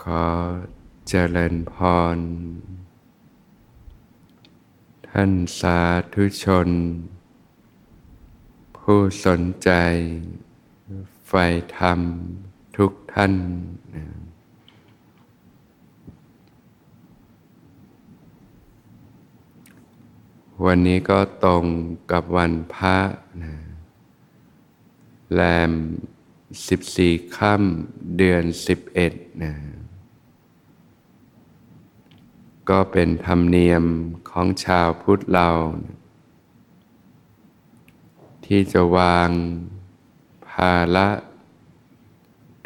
ขอเจริญพร ท่านสาธุชน ผู้สนใจใฝ่ธรรมทุกท่านวันนี้ก็ตรงกับวันพระนะแรมสิบสี่ค่ำเดือนสิบเอ็ดนะ ก็เป็นธรรมเนียมของชาวพุทธเรา ที่จะวางภาระ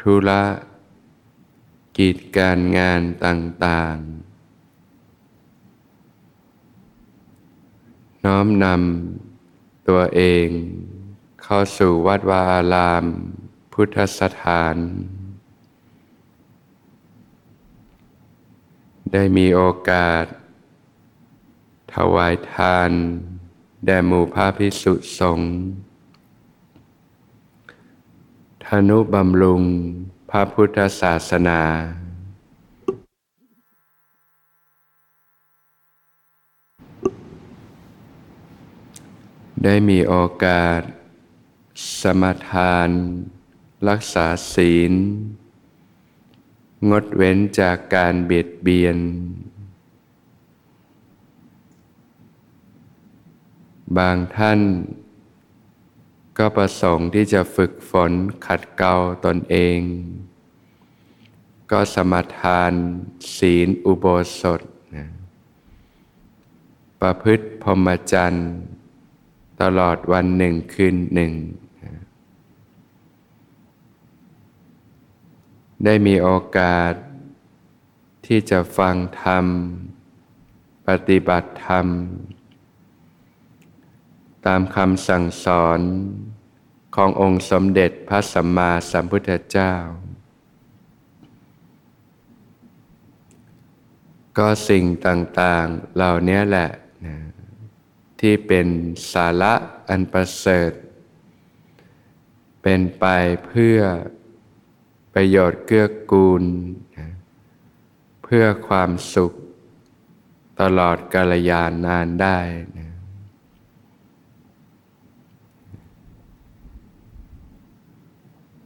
ธุระกิจการงานต่างๆ น้อมนำตัวเองเข้าสู่วัดวาอาราม พุทธสถาน ได้มีโอกาส ถวายทาน แด่หมู่พระพิสุสงฆ์ธนุบำรุงพระพุทธศาสนาได้มีโอกาส สมทาน รักษาศีล งดเว้นจากการเบียดเบียน บางท่าน ก็ประสงค์ที่จะฝึกฝนขัดเกลาตนเอง ก็สมทานศีลอุโบสถนะประพฤติพรหมจรรย์ ตลอดวันหนึ่งคืนหนึ่งนะ ได้มีโอกาส ที่จะฟังธรรม ปฏิบัติธรรม ตามคำสั่งสอนขององค์สมเด็จพระสัมมาสัมพุทธเจ้า ก็สิ่งต่าง ๆ เหล่านี้แหละนะที่เป็นสาระอันประเสริฐ เป็นไปเพื่อ ประโยชน์เกื้อกูล เพื่อความสุข ตลอดกาลยานนานได้นะ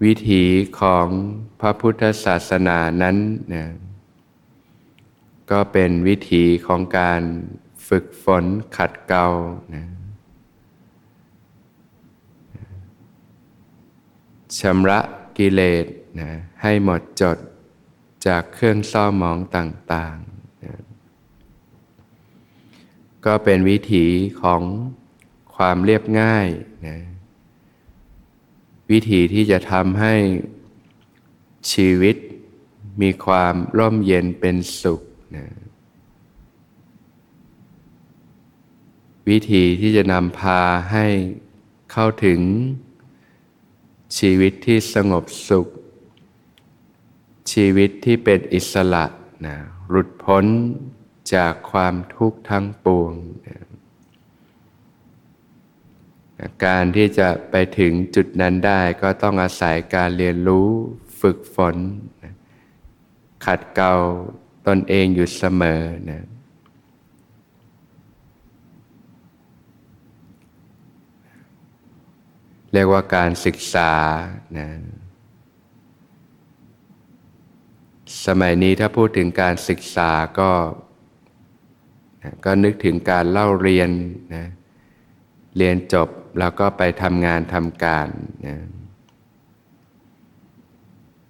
วิถีของพระพุทธศาสนานั้นนะก็เป็นวิถีของการฝึกฝนขัดเกลานะชำระกิเลส นะให้หมดจดจากเครื่องเศร้าหมองต่างๆนะก็เป็นวิถีของความเรียบง่ายนะวิธีที่จะทำให้ชีวิตมีความร่มเย็นเป็นสุขนะวิธีที่จะนำพาให้เข้าถึงชีวิตที่สงบสุข ชีวิตที่เป็นอิสระนะหลุดพ้นจากความทุกข์ทั้งปวงนะการที่จะไปถึงจุดนั้นได้ก็ต้องอาศัยการเรียนรู้ฝึกฝนขัดเกลาตนเองอยู่เสมอนะเรียกว่าการศึกษานะ สมัยนี้ถ้าพูดถึงการศึกษาก็ก็นึกถึงการเล่าเรียนนะเรียนจบแล้วก็ไปทำงานทำการนะ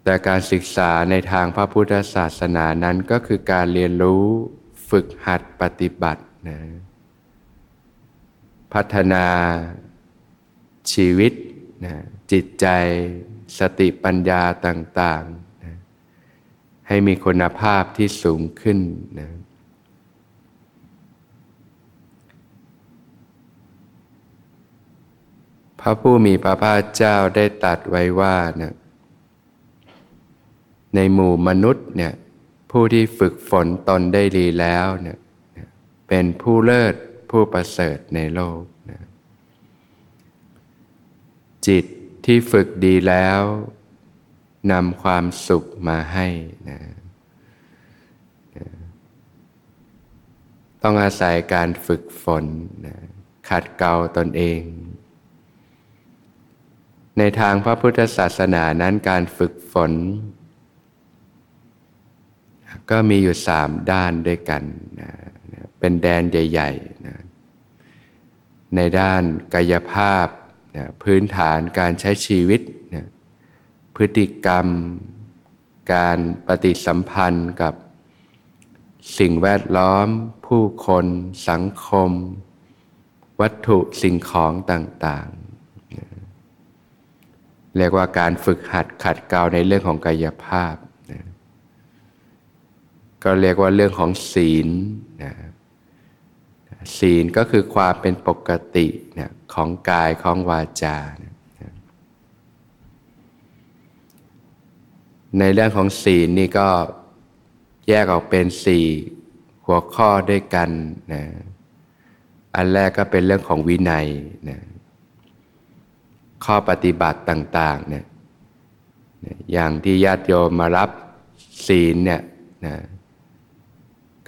แต่การศึกษาในทางพระพุทธศาสนานั้นก็คือการเรียนรู้ฝึกหัดปฏิบัตินะพัฒนาชีวิตนะจิตใจสติปัญญาต่าง ๆ ให้มีคุณภาพที่สูงขึ้นนะพระผู้มีพระภาคเจ้าได้ตัดไว้ว่านะในหมู่มนุษย์เนี่ยผู้ที่ฝึกฝนตนได้ดีแล้วเนี่ยเป็นผู้เลิศผู้ประเสริฐในโลกนะจิตที่ฝึกดีแล้ว นำความสุขมาให้นะต้องอาศัยการฝึกฝนนะขัดเกลาตนเอง ในทางพระพุทธศาสนานั้นการฝึกฝน ก็มีอยู่สามด้านด้วยกันนะเป็นแดนใหญ่ๆนะในด้านกายภาพนะพื้นฐานการใช้ชีวิตนะ พฤติกรรม การปฏิสัมพันธ์กับสิ่งแวดล้อม ผู้คน สังคม วัตถุสิ่งของต่างๆ เรียกว่าการฝึกหัดขัดเกลาในเรื่องของกายภาพนะก็เรียกว่าเรื่องของศีลนะศีลก็คือความเป็นปกตินะของกายของวาจานะ ในเรื่องของศีลนี่ก็แยกออกเป็นสี่หัวข้อด้วยกันนะอันแรกก็เป็นเรื่องของวินัยนะข้อปฏิบัติต่างๆเนี่ยอย่างที่ญาติโยมมารับศีลเนี่ยนะ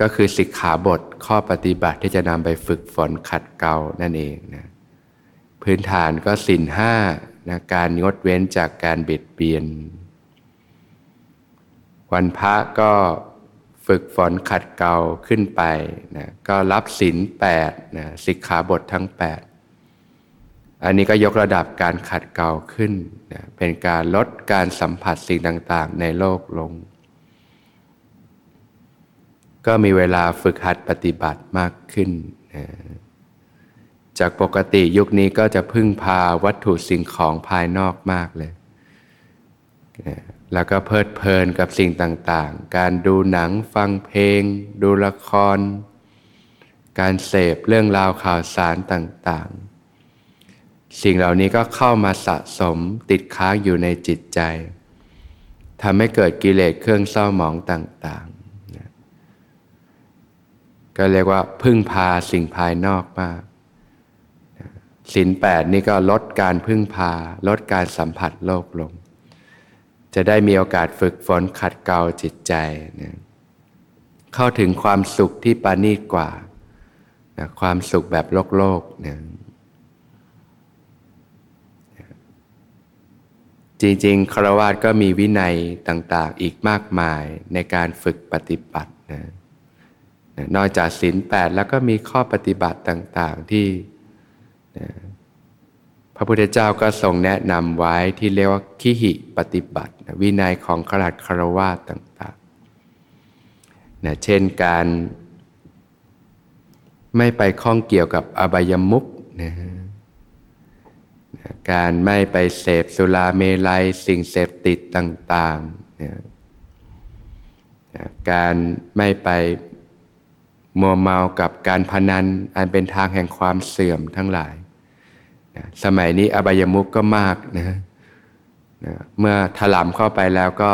ก็คือสิกขาบทข้อปฏิบัติที่จะนำไปฝึกฝนขัดเกลานั่นเองนะพื้นฐานก็สินห้านะการงดเว้นจากการเบียดเบียน วันพระก็ฝึกฝนขัดเกลาขึ้นไปนะก็รับศีลแปดนะสิกขาบททั้งแปดอันนี้ก็ยกระดับการขัดเกลาขึ้นนะเป็นการลดการสัมผัสสิ่งต่าง ๆ ในโลกลง ก็มีเวลาฝึกหัดปฏิบัติมากขึ้นนะจากปกติยุคนี้ก็จะพึ่งพาวัตถุสิ่งของภายนอกมากเลย แล้วก็เพลิดเพลินกับสิ่งต่างๆ การดูหนังฟังเพลง ดูละคร การเสพเรื่องราวข่าวสารต่างๆ สิ่งเหล่านี้ก็เข้ามาสะสมติดค้างอยู่ในจิตใจทำให้เกิดกิเลสเครื่องเศร้าหมองต่างๆ ก็เรียกว่าพึ่งพาสิ่งภายนอกมากสินแปดนี่ก็ลดการพึ่งพา ลดการสัมผัสโลกลง จะได้มีโอกาสฝึกฝนขัดเกลาจิตใจนะเข้าถึงความสุขที่ปานีตกว่านะความสุขแบบโลกโลกนะจริงๆคารวะก็มีวินัยต่างๆ อีกมากมายในการฝึกปฏิบัตินะนอกจากศีลแปดแล้วก็มีข้อปฏิบัติต่างๆที่นะ ระพุทธเจ้าก็ทรงแนะนำไว้ที่เรียกว่าขิหิปฏิบัติ วินัยของขลัดคารวะต่างๆนะเช่นการไม่ไปข้องเกี่ยวกับอบายมุกนะการไม่ไปเสพสุราเมลัยสิ่งเสพติดต่างๆนะการไม่ไปมัวเมากับการพนันอันเป็นทางแห่งความเสื่อมทั้งหลาย นะสมัยนี้อบายมุกก็มากนะนะเมื่อถลำเข้าไปแล้วก็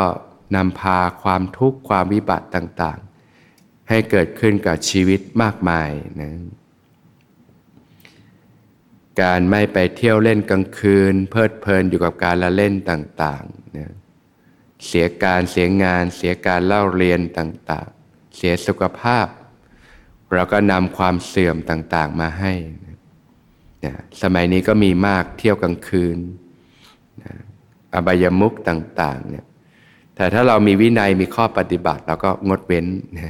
นำพาความทุกข์ความวิบัติต่างๆ ให้เกิดขึ้นกับชีวิตมากมายนะการไม่ไปเที่ยวเล่นกลางคืน เพลิดเพลินอยู่กับการละเล่นต่างๆนะเสียการเสียงาน เสียการเล่าเรียนต่างๆ เสียสุขภาพ เราก็นำความเสื่อมต่างๆมาให้นะ นะสมัยนี้ก็มีมากเที่ยวกลางคืนนะอบายมุกต่างๆเนี่ยแต่ถ้าเรามีวินัยมีข้อปฏิบัติเราก็งดเว้นนะ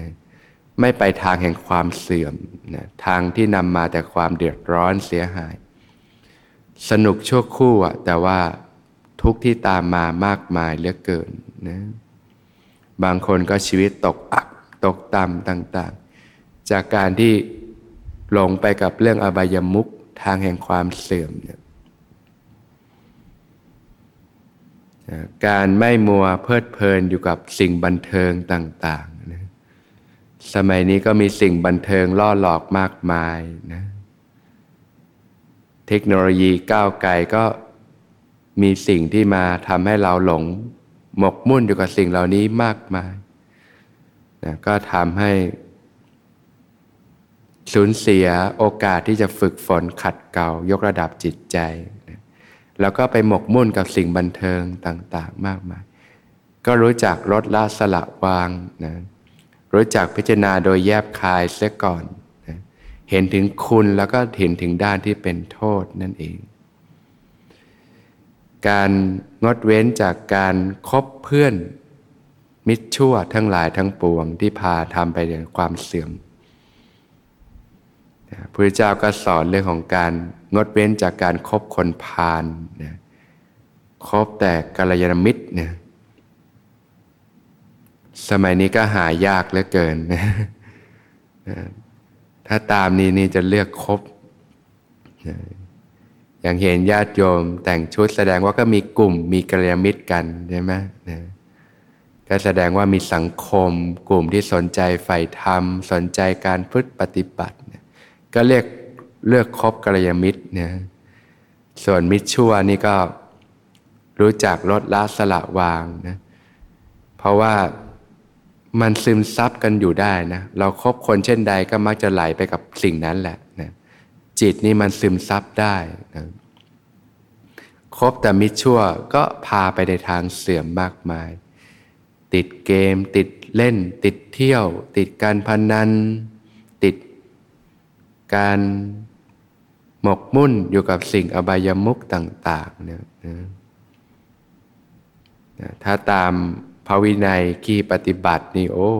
ไม่ไปทางแห่งความเสื่อมนะทางที่นำมาแต่ความเดือดร้อนเสียหาย สนุกชั่วคู่อะแต่ว่าทุกที่ตามมามากมายเหลือเกินนะบางคนก็ชีวิตตกอับตกต่ำต่าง ๆ จากการที่หลงไปกับเรื่องอบายมุก ทางแห่งความเสื่อมเนี่ยการไม่มัวเพลิดเพลินอยู่กับสิ่งบันเทิงต่างๆนะสมัยนี้ก็มีสิ่งบันเทิงล่อหลอกมากมายนะเทคโนโลยีก้าวไกลก็มีสิ่งที่มาทำให้เราหลงหมกมุ่นอยู่กับสิ่งเหล่านี้มากมายนะก็ทำให้ สูญเสียโอกาสที่จะฝึกฝนขัดเกลายกระดับจิตใจ แล้วก็ไปหมกมุ่นกับสิ่งบันเทิงต่างๆ มากมาย ก็รู้จักลดละสละวางนะรู้จักพิจารณาโดยแยบคายเสียก่อนนเห็นถึงคุณแล้วก็เห็นถึงด้านที่เป็นโทษนั่นเอง การงดเว้นจากการคบเพื่อนมิตรชั่วทั้งหลายทั้งปวงที่พาทำไปในความเสื่อม พระเจ้าก็สอนเรื่องของการงดเว้นจากการครบคนพาลนะคบแต่กัลยาณมิตรเนี่ยสมัยนี้ก็หายากเหลือเกินนะถ้าตามนี้นี่จะเลือกคบ อย่างเห็นญาติโยมแต่งชุดแสดงว่าก็มีกลุ่มมีกัลยาณมิตรกันใช่ไหมนะก็แสดงว่ามีสังคม กลุ่มที่สนใจใฝ่ธรรม สนใจการพุทธปฏิบัติ ก็เรียกเลือกคบกัลยาณมิตรเนี่ยส่วนมิตรชั่วนี่ก็รู้จักลดละสละวางนะเพราะว่ามันซึมซับกันอยู่ได้นะเราครบคนเช่นใดก็มักจะไหลไปกับสิ่งนั้นแหละนะจิตนี่มันซึมซับได้นะคบแต่มิตรชั่วก็พาไปในทางเสื่อมมากมาย ติดเกม ติดเล่น ติดเที่ยว ติดการพนัน การหมกมุ่นอยู่กับสิ่งอบายมุกต่างๆเนี่ยนะถ้าตามภาวินัยกี่ปฏิบัตินี่โอ้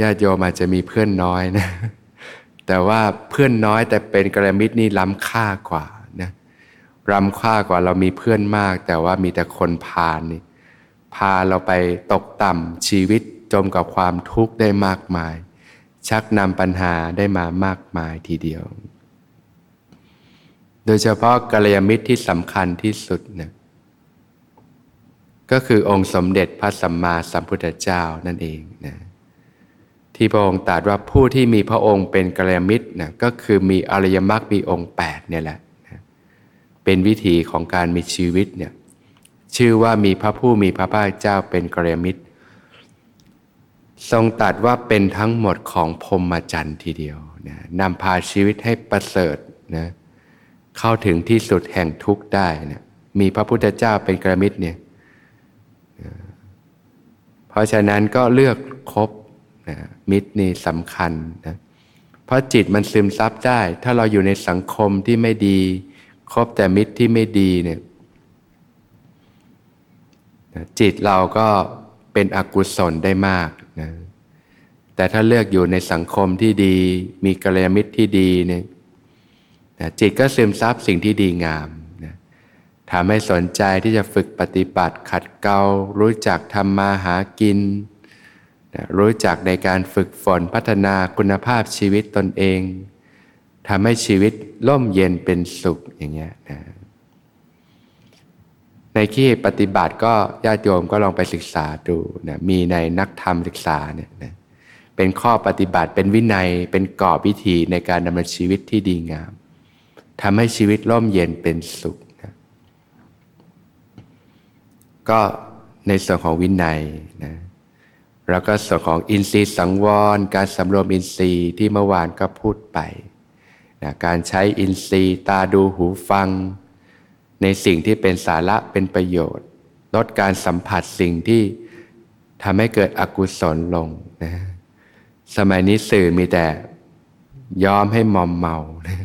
ญาติโยมอาจจะมีเพื่อนน้อยนะ แต่ว่าเพื่อนน้อยแต่เป็นกระมิตรนี่ล้ำค่ากว่านะล้ำค่ากว่าเรามีเพื่อนมาก แต่ว่ามีแต่คนพานี่ พาเราไปตกต่ำชีวิตจมกับความทุกข์ได้มากมาย ชักนำปัญหาได้มามากมายทีเดียว โดยเฉพาะกัลยาณมิตรที่สำคัญที่สุดเนี่ยก็คือองค์สมเด็จพระสัมมาสัมพุทธเจ้านั่นเองนะที่พระองค์ตรัสว่าผู้ที่มีพระองค์เป็นกัลยาณมิตรนะก็คือมีอริยมรรคมีองค์8เนี่ยแหละนะเป็นวิธีของการมีชีวิตเนี่ยชื่อว่ามีพระผู้มีพระภาคเจ้าเป็นกัลยาณมิตร ทรงตรัสว่าเป็นทั้งหมดของพรมจรรย์ทีเดียวนะนำพาชีวิตให้ประเสริฐนะเข้าถึงที่สุดแห่งทุกข์ได้นะมีพระพุทธเจ้าเป็นกัลยาณมิตรเนี่ยเพราะฉะนั้นก็เลือกคบนะมิตรนี่สำคัญนะเพราะจิตมันซึมซับได้ ถ้าเราอยู่ในสังคมที่ไม่ดี คบแต่มิตรที่ไม่ดีเนี่ยจิตเราก็เป็นอกุศลได้มาก นะแต่ถ้าเลือกอยู่ในสังคมที่ดี มีกัลยาณมิตรที่ดีเนี่ยจิตก็ซึมซับสิ่งที่ดีงามทำให้สนใจที่จะฝึกปฏิบัติขัดเกลารู้จักทำมาหากินรู้จักในการฝึกฝนพัฒนาคุณภาพชีวิตตนเองทำให้ชีวิตร่มเย็นเป็นสุขอย่างเงี้ยนะ ในที่ปฏิบัติก็ญาติโยมก็ลองไปศึกษาดูนะมีในนักธรรมศึกษาเนี่ยนะเป็นข้อปฏิบัติเป็นวินัยเป็นกรอบวิธีในการดำเนินชีวิตที่ดีงามทำให้ชีวิตร่มเย็นเป็นสุขก็ในส่วนของวินัยนะแล้วก็ส่วนของอินทรีย์สังวร การสำรวมอินทรีย์ที่เมื่อวานก็พูดไปนะการใช้อินทรีย์ตาดูหูฟัง ในสิ่งที่เป็นสาระเป็นประโยชน์ ลดการสัมผัสสิ่งที่ทำให้เกิดอกุศลลงนะสมัยนี้สื่อมีแต่ยอมให้มอมเมานะ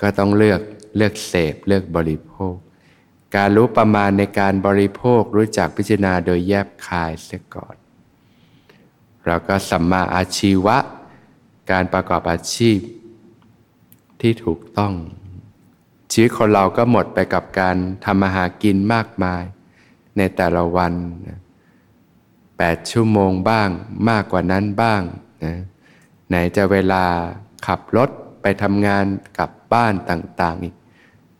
ก็ต้องเลือกเลือกเสพเลือกบริโภค การรู้ประมาณในการบริโภครู้จักพิจารณาโดยแยบคายเสียก่อน เราก็สัมมาอาชีวะ การประกอบอาชีพที่ถูกต้อง ชีวิตคนเราก็หมดไปกับการทำมาหากินมากมาย ในแต่ละวันแปดชั่วโมงบ้างมากกว่านั้นบ้างนะไหนจะเวลาขับรถไปทำงานกลับบ้านต่างๆอีก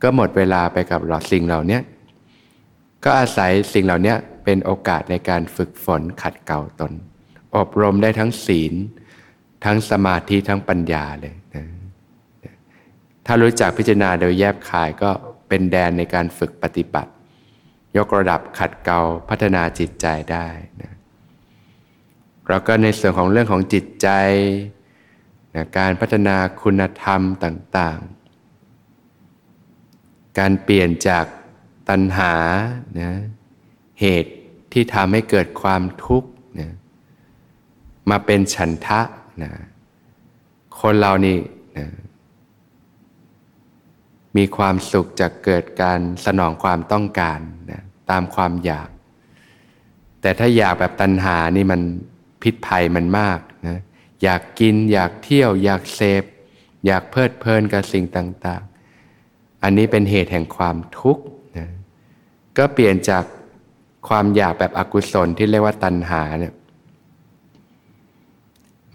ก็หมดเวลาไปกับหลอดสิ่งเหล่านี้ก็อาศัยสิ่งเหล่านี้เป็นโอกาสในการฝึกฝนขัดเกลาตน อบรมได้ทั้งศีล ทั้งสมาธิทั้งปัญญาเลย ถ้ารู้จักพิจารณาโดยแยบคายก็เป็นแดนในการฝึกปฏิบัติ ยกระดับขัดเกลาพัฒนาจิตใจได้นะแล้วก็ในส่วนของเรื่องของจิตใจนะการพัฒนาคุณธรรมต่างๆ การเปลี่ยนจากตัณหานะเหตุที่ทำให้เกิดความทุกข์นะมาเป็นฉันทะนะคนเรานี่นะ มีความสุขจากเกิดการสนองความต้องการนะตามความอยาก แต่ถ้าอยากแบบตัณหานี่มันพิษภัยมันมากนะอยากกินอยากเที่ยว อยากเสพอยากเพลิดเพลินกับสิ่งต่างๆ อันนี้เป็นเหตุแห่งความทุกข์นะก็เปลี่ยนจากความอยากแบบอกุศลที่เรียกว่าตัณหาเนี่ย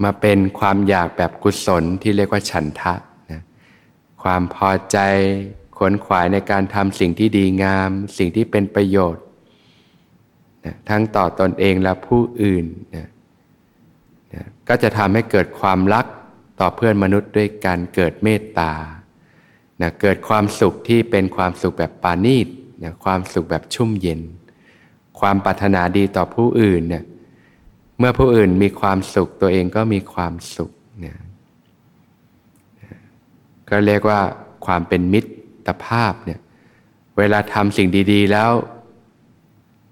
มาเป็นความอยากแบบกุศลที่เรียกว่าฉันทะนะ ความพอใจ ขนขวายในการทำสิ่งที่ดีงาม สิ่งที่เป็นประโยชน์นะทั้งต่อตอนเองและผู้อื่นนะนะก็จะทำให้เกิดความรักต่อเพื่อนมนุษย์ด้วยการเกิดเมตตานะเกิดความสุขที่เป็นความสุขแบบปานีตนะความสุขแบบชุ่มเย็น ความปรารถนาดีต่อผู้อื่นเนี่ยเมื่อผู้อื่นมีความสุขตัวเองก็มีความสุขเนี่ย ก็เรียกว่าความเป็นมิตรภาพเนี่ยเวลาทำสิ่งดี ๆ แล้ว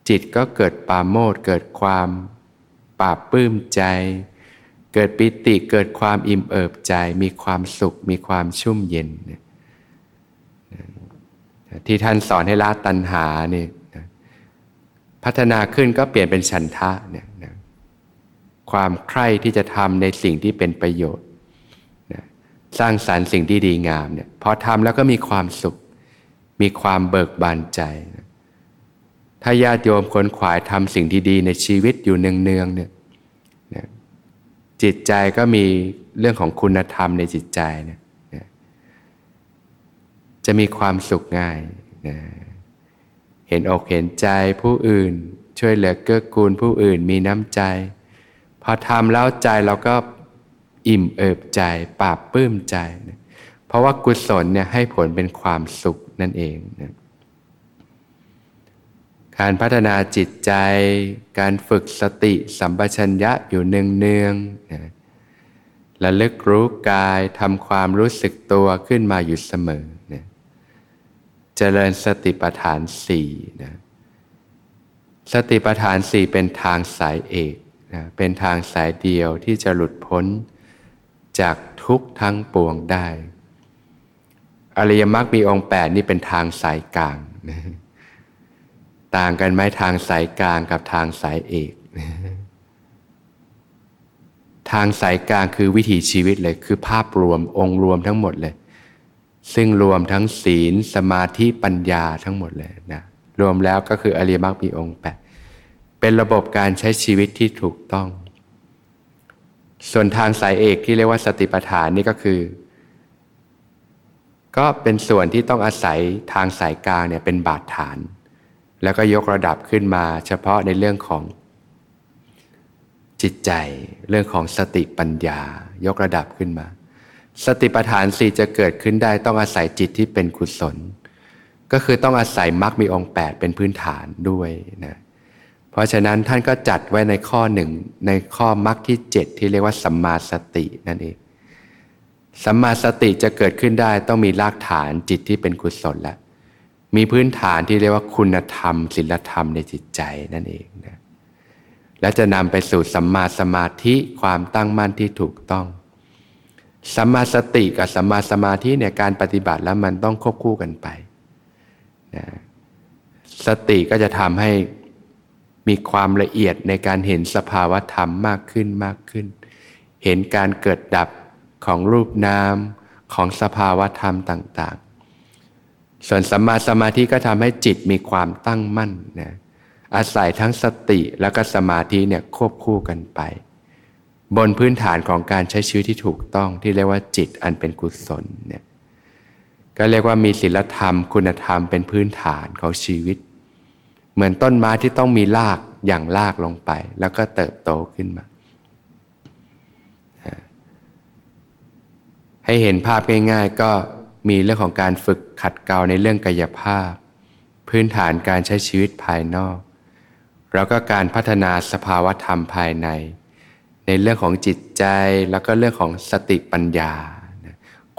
จิตก็เกิดปาโมดเกิดความปราบปื้มใจ เกิดปิติเกิดความอิ่มเอิบใจ มีความสุข มีความชุ่มเย็น ที่ท่านสอนให้ละตัณหาเนี่ยพัฒนาขึ้นก็เปลี่ยนเป็นฉันทะเนี่ยความใคร่ที่จะทำในสิ่งที่เป็นประโยชน์ สร้างสารรค์สิ่งที่ดีงามเนี่ยพอทำแล้วก็มีความสุข มีความเบิกบานใจนะถ้าญาติโยมคนขวายทำสิ่งที่ดีในชีวิตอยู่เนืองๆเนี่ยนะจิตใจก็มีเรื่องของคุณธรรมในจิตใจเนี่ยนะจะมีความสุขง่ายนะเห็นอกเห็นใจผู้อื่น ช่วยเหลือเกื้อกูลผู้อื่นมีน้ำใจ พอทำแล้วใจเราก็ อิ่มเอิบใจปราบปื้มใจเพราะว่ากุศลเนี่ยให้ผลเป็นความสุขนั่นเองนะการพัฒนาจิตใจ การฝึกสติสัมปชัญญะอยู่เนืองๆนะระลึกรู้กายทำความรู้สึกตัวขึ้นมาอยู่เสมอนะเจริญสติปัฏฐานสี่นะสติปัฏฐานสี่เป็นทางสายเอกนะเป็นทางสายเดียวที่จะหลุดพ้น จากทุกทั้งปวงได้ อริยมรรคมีองค์แปดนี่เป็นทางสายกลางนะต่างกันไหมทางสายกลางกับทางสายเอกนะทางสายกลางคือวิถีชีวิตเลยคือภาพรวมองค์รวมทั้งหมดเลย ซึ่งรวมทั้งศีลสมาธิปัญญาทั้งหมดเลยนะรวมแล้วก็คืออริยมรรคมีองค์แปดเป็นระบบการใช้ชีวิตที่ถูกต้อง ส่วนทางสายเอกที่เรียกว่าสติปัฏฐานนี่ก็คือ ก็เป็นส่วนที่ต้องอาศัยทางสายกลางเนี่ยเป็นบาดฐาน แล้วก็ยกระดับขึ้นมาเฉพาะในเรื่องของจิตใจเรื่องของสติปัญญา ยกระดับขึ้นมา สติปัฏฐานสี่จะเกิดขึ้นได้ต้องอาศัยจิตที่เป็นกุศล ก็คือต้องอาศัยมรรคมีองค์ 8 เป็นพื้นฐานด้วยนะ เพราะฉะนั้นท่านก็จัดไว้ในข้อหนึ่งในข้อมรรคที่เจ็ดที่เรียกว่าสัมมาสตินั่นเองสัมมาสติจะเกิดขึ้นได้ต้องมีรากฐานจิตที่เป็นกุศลแล้วมีพื้นฐานที่เรียกว่าคุณธรรมศีลธรรมในจิตใจนั่นเองนะและจะนำไปสู่สัมมาสมาธิความตั้งมั่นที่ถูกต้องสัมมาสติกับสัมมาสมาธิเนี่ยการปฏิบัติแล้วมันต้องควบคู่กันไปนะสติก็จะทำให้ มีความละเอียดในการเห็นสภาวธรรมมากขึ้นมากขึ้น เห็นการเกิดดับของรูปนามของสภาวธรรมต่าง ๆ ส่วนสัมมาสมาธิก็ทำให้จิตมีความตั้งมั่นนะอาศัยทั้งสติแล้วก็สมาธิเนี่ยควบคู่กันไป บนพื้นฐานของการใช้ชีวิตที่ถูกต้องที่เรียกว่าจิตอันเป็นกุศลเนี่ยก็เรียกว่ามีศีลธรรม คุณธรรมเป็นพื้นฐานของชีวิต เหมือนต้นไม้ที่ต้องมีรากอย่างรากลงไป แล้วก็เติบโตขึ้นมา ให้เห็นภาพง่าย ๆ ก็มีเรื่องของการฝึกขัดเกลาในเรื่องกายภาพ พื้นฐานการใช้ชีวิตภายนอก แล้วก็การพัฒนาสภาวธรรมภายใน ในเรื่องของจิตใจแล้วก็เรื่องของสติปัญญา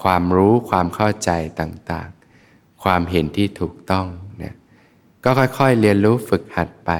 ความรู้ความเข้าใจต่างๆ ความเห็นที่ถูกต้อง ก็ค่อยๆเรียนรู้ฝึกหัดไป